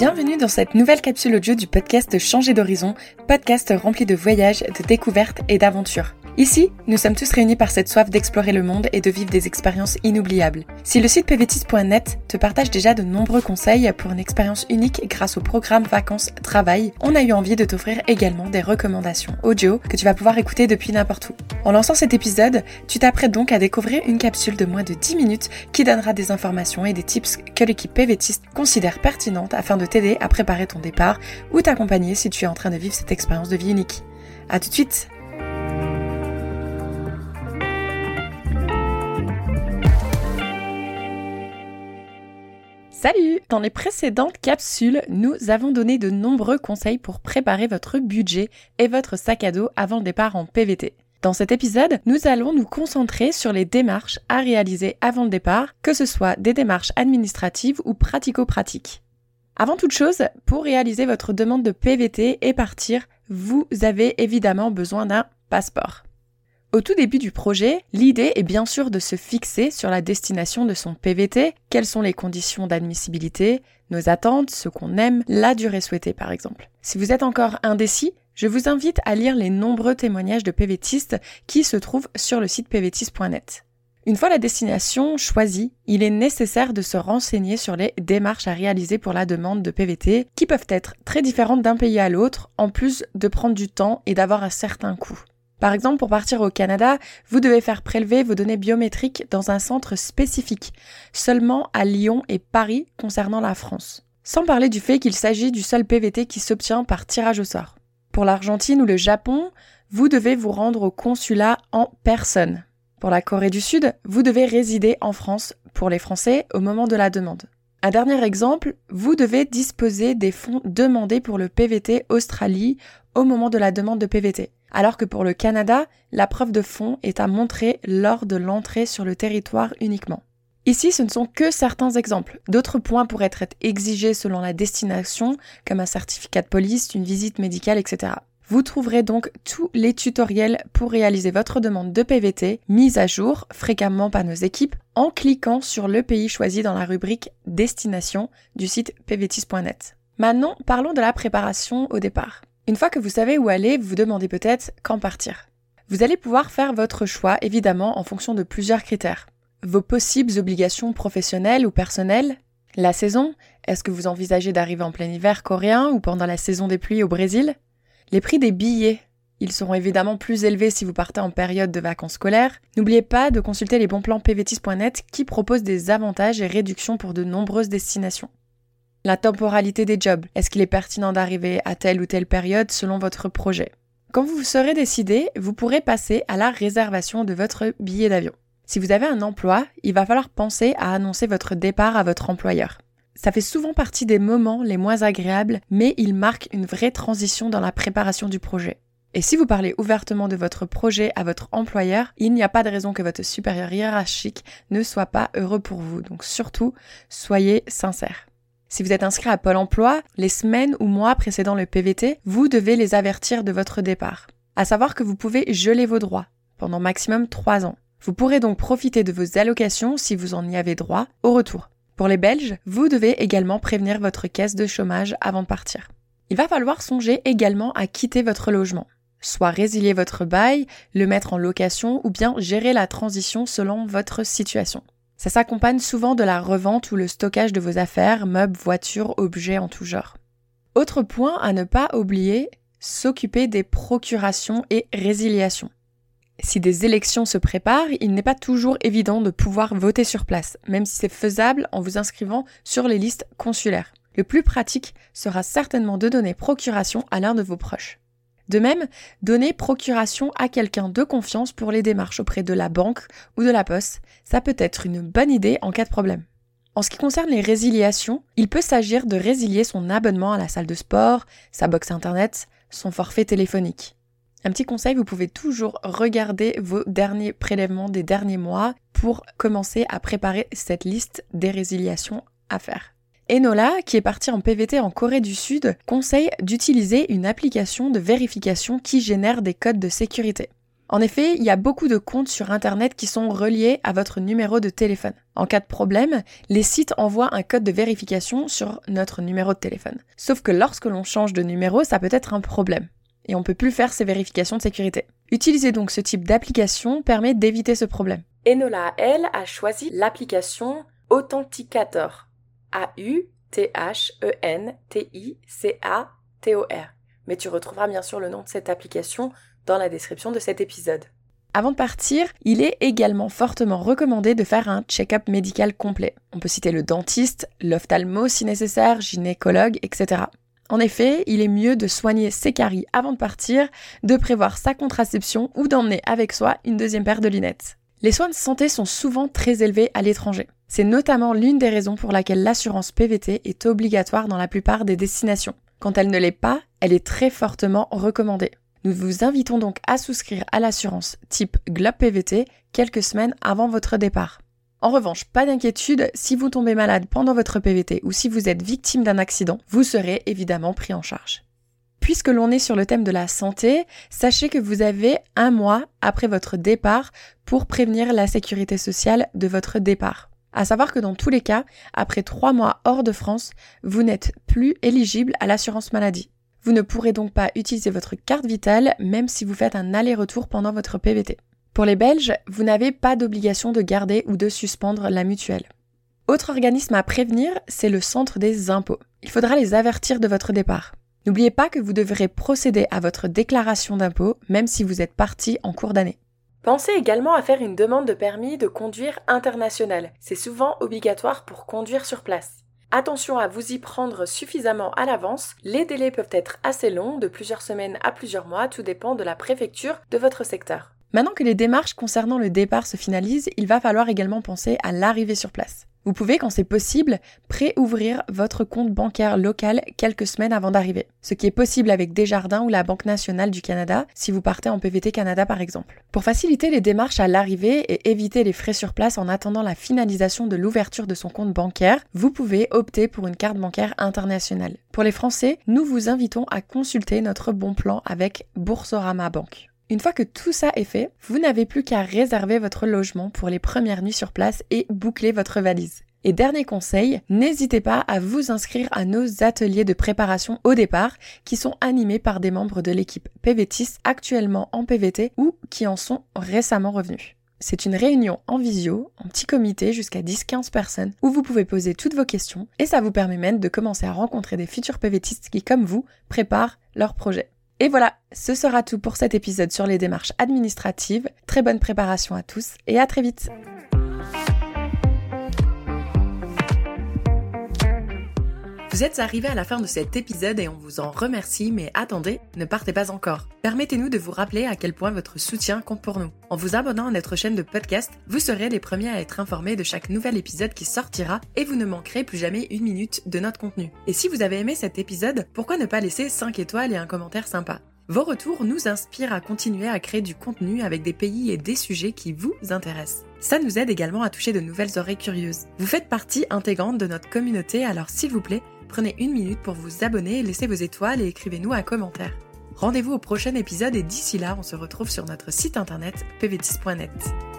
Bienvenue dans cette nouvelle capsule audio du podcast Changer d'horizon, podcast rempli de voyages, de découvertes et d'aventures. Ici, nous sommes tous réunis par cette soif d'explorer le monde et de vivre des expériences inoubliables. Si le site pvtis.net te partage déjà de nombreux conseils pour une expérience unique grâce au programme Vacances-Travail, on a eu envie de t'offrir également des recommandations audio que tu vas pouvoir écouter depuis n'importe où. En lançant cet épisode, tu t'apprêtes donc à découvrir une capsule de moins de 10 minutes qui donnera des informations et des tips que l'équipe PVTiste considère pertinentes afin de t'aider à préparer ton départ ou t'accompagner si tu es en train de vivre cette expérience de vie unique. A tout de suite Salut Dans les précédentes capsules, nous avons donné de nombreux conseils pour préparer votre budget et votre sac à dos avant le départ en PVT. Dans cet épisode, nous allons nous concentrer sur les démarches à réaliser avant le départ, que ce soit des démarches administratives ou pratico-pratiques. Avant toute chose, pour réaliser votre demande de PVT et partir, vous avez évidemment besoin d'un passeport. Au tout début du projet, l'idée est bien sûr de se fixer sur la destination de son PVT, quelles sont les conditions d'admissibilité, nos attentes, ce qu'on aime, la durée souhaitée par exemple. Si vous êtes encore indécis, je vous invite à lire les nombreux témoignages de PVTistes qui se trouvent sur le site pvtiste.net. Une fois la destination choisie, il est nécessaire de se renseigner sur les démarches à réaliser pour la demande de PVT, qui peuvent être très différentes d'un pays à l'autre, en plus de prendre du temps et d'avoir un certain coût. Par exemple, pour partir au Canada, vous devez faire prélever vos données biométriques dans un centre spécifique, seulement à Lyon et Paris concernant la France. Sans parler du fait qu'il s'agit du seul PVT qui s'obtient par tirage au sort. Pour l'Argentine ou le Japon, vous devez vous rendre au consulat en personne. Pour la Corée du Sud, vous devez résider en France pour les Français au moment de la demande. Un dernier exemple, vous devez disposer des fonds demandés pour le PVT Australie au moment de la demande de PVT alors que pour le Canada, la preuve de fond est à montrer lors de l'entrée sur le territoire uniquement. Ici, ce ne sont que certains exemples. D'autres points pourraient être exigés selon la destination, comme un certificat de police, une visite médicale, etc. Vous trouverez donc tous les tutoriels pour réaliser votre demande de PVT, mise à jour fréquemment par nos équipes, en cliquant sur le pays choisi dans la rubrique Destination du site pvtis.net. Maintenant, parlons de la préparation au départ. Une fois que vous savez où aller, vous vous demandez peut-être quand partir. Vous allez pouvoir faire votre choix évidemment en fonction de plusieurs critères. Vos possibles obligations professionnelles ou personnelles, la saison, est-ce que vous envisagez d'arriver en plein hiver coréen ou pendant la saison des pluies au Brésil? Les prix des billets, ils seront évidemment plus élevés si vous partez en période de vacances scolaires. N'oubliez pas de consulter les bons plans pvtis.net qui proposent des avantages et réductions pour de nombreuses destinations. La temporalité des jobs. Est-ce qu'il est pertinent d'arriver à telle ou telle période selon votre projet? Quand vous serez décidé, vous pourrez passer à la réservation de votre billet d'avion. Si vous avez un emploi, il va falloir penser à annoncer votre départ à votre employeur. Ça fait souvent partie des moments les moins agréables, mais il marque une vraie transition dans la préparation du projet. Et si vous parlez ouvertement de votre projet à votre employeur, il n'y a pas de raison que votre supérieur hiérarchique ne soit pas heureux pour vous. Donc surtout, soyez sincère. Si vous êtes inscrit à Pôle emploi, les semaines ou mois précédant le PVT, vous devez les avertir de votre départ. À savoir que vous pouvez geler vos droits pendant maximum 3 ans. Vous pourrez donc profiter de vos allocations si vous en y avez droit au retour. Pour les Belges, vous devez également prévenir votre caisse de chômage avant de partir. Il va falloir songer également à quitter votre logement. Soit résilier votre bail, le mettre en location ou bien gérer la transition selon votre situation. Ça s'accompagne souvent de la revente ou le stockage de vos affaires, meubles, voitures, objets en tout genre. Autre point à ne pas oublier, s'occuper des procurations et résiliations. Si des élections se préparent, il n'est pas toujours évident de pouvoir voter sur place, même si c'est faisable en vous inscrivant sur les listes consulaires. Le plus pratique sera certainement de donner procuration à l'un de vos proches. De même, donner procuration à quelqu'un de confiance pour les démarches auprès de la banque ou de la poste, ça peut être une bonne idée en cas de problème. En ce qui concerne les résiliations, il peut s'agir de résilier son abonnement à la salle de sport, sa box internet, son forfait téléphonique. Un petit conseil, vous pouvez toujours regarder vos derniers prélèvements des derniers mois pour commencer à préparer cette liste des résiliations à faire. Enola, qui est parti en PVT en Corée du Sud, conseille d'utiliser une application de vérification qui génère des codes de sécurité. En effet, il y a beaucoup de comptes sur Internet qui sont reliés à votre numéro de téléphone. En cas de problème, les sites envoient un code de vérification sur notre numéro de téléphone. Sauf que lorsque l'on change de numéro, ça peut être un problème. Et on ne peut plus faire ces vérifications de sécurité. Utiliser donc ce type d'application permet d'éviter ce problème. Enola, elle, a choisi l'application Authenticator. A-U-T-H-E-N-T-I-C-A-T-O-R. Mais tu retrouveras bien sûr le nom de cette application dans la description de cet épisode. Avant de partir, il est également fortement recommandé de faire un check-up médical complet. On peut citer le dentiste, l'ophtalmo si nécessaire, gynécologue, etc. En effet, il est mieux de soigner ses caries avant de partir, de prévoir sa contraception ou d'emmener avec soi une deuxième paire de lunettes. Les soins de santé sont souvent très élevés à l'étranger. C'est notamment l'une des raisons pour laquelle l'assurance PVT est obligatoire dans la plupart des destinations. Quand elle ne l'est pas, elle est très fortement recommandée. Nous vous invitons donc à souscrire à l'assurance type Globe PVT quelques semaines avant votre départ. En revanche, pas d'inquiétude, si vous tombez malade pendant votre PVT ou si vous êtes victime d'un accident, vous serez évidemment pris en charge. Puisque l'on est sur le thème de la santé, sachez que vous avez un mois après votre départ pour prévenir la sécurité sociale de votre départ. À savoir que dans tous les cas, après trois mois hors de France, vous n'êtes plus éligible à l'assurance maladie. Vous ne pourrez donc pas utiliser votre carte vitale même si vous faites un aller-retour pendant votre PVT. Pour les Belges, vous n'avez pas d'obligation de garder ou de suspendre la mutuelle. Autre organisme à prévenir, c'est le centre des impôts. Il faudra les avertir de votre départ. N'oubliez pas que vous devrez procéder à votre déclaration d'impôt même si vous êtes parti en cours d'année. Pensez également à faire une demande de permis de conduire international. C'est souvent obligatoire pour conduire sur place. Attention à vous y prendre suffisamment à l'avance, les délais peuvent être assez longs, de plusieurs semaines à plusieurs mois, tout dépend de la préfecture de votre secteur. Maintenant que les démarches concernant le départ se finalisent, il va falloir également penser à l'arrivée sur place. Vous pouvez, quand c'est possible, préouvrir votre compte bancaire local quelques semaines avant d'arriver. Ce qui est possible avec Desjardins ou la Banque nationale du Canada si vous partez en PVT Canada par exemple. Pour faciliter les démarches à l'arrivée et éviter les frais sur place en attendant la finalisation de l'ouverture de son compte bancaire, vous pouvez opter pour une carte bancaire internationale. Pour les Français, nous vous invitons à consulter notre bon plan avec Boursorama Banque. Une fois que tout ça est fait, vous n'avez plus qu'à réserver votre logement pour les premières nuits sur place et boucler votre valise. Et dernier conseil, n'hésitez pas à vous inscrire à nos ateliers de préparation au départ qui sont animés par des membres de l'équipe PVTIS actuellement en PVT ou qui en sont récemment revenus. C'est une réunion en visio, en petit comité jusqu'à 10-15 personnes où vous pouvez poser toutes vos questions et ça vous permet même de commencer à rencontrer des futurs PVTistes qui, comme vous, préparent leur projet. Et voilà, ce sera tout pour cet épisode sur les démarches administratives. Très bonne préparation à tous et à très vite. Vous êtes arrivés à la fin de cet épisode et on vous en remercie, mais attendez, ne partez pas encore. Permettez-nous de vous rappeler à quel point votre soutien compte pour nous. En vous abonnant à notre chaîne de podcast, vous serez les premiers à être informés de chaque nouvel épisode qui sortira et vous ne manquerez plus jamais une minute de notre contenu. Et si vous avez aimé cet épisode, pourquoi ne pas laisser 5 étoiles et un commentaire sympa? Vos retours nous inspirent à continuer à créer du contenu avec des pays et des sujets qui vous intéressent. Ça nous aide également à toucher de nouvelles oreilles curieuses. Vous faites partie intégrante de notre communauté, alors s'il vous plaît, prenez une minute pour vous abonner, laissez vos étoiles et écrivez-nous un commentaire. Rendez-vous au prochain épisode et d'ici là, on se retrouve sur notre site internet pvtis.net.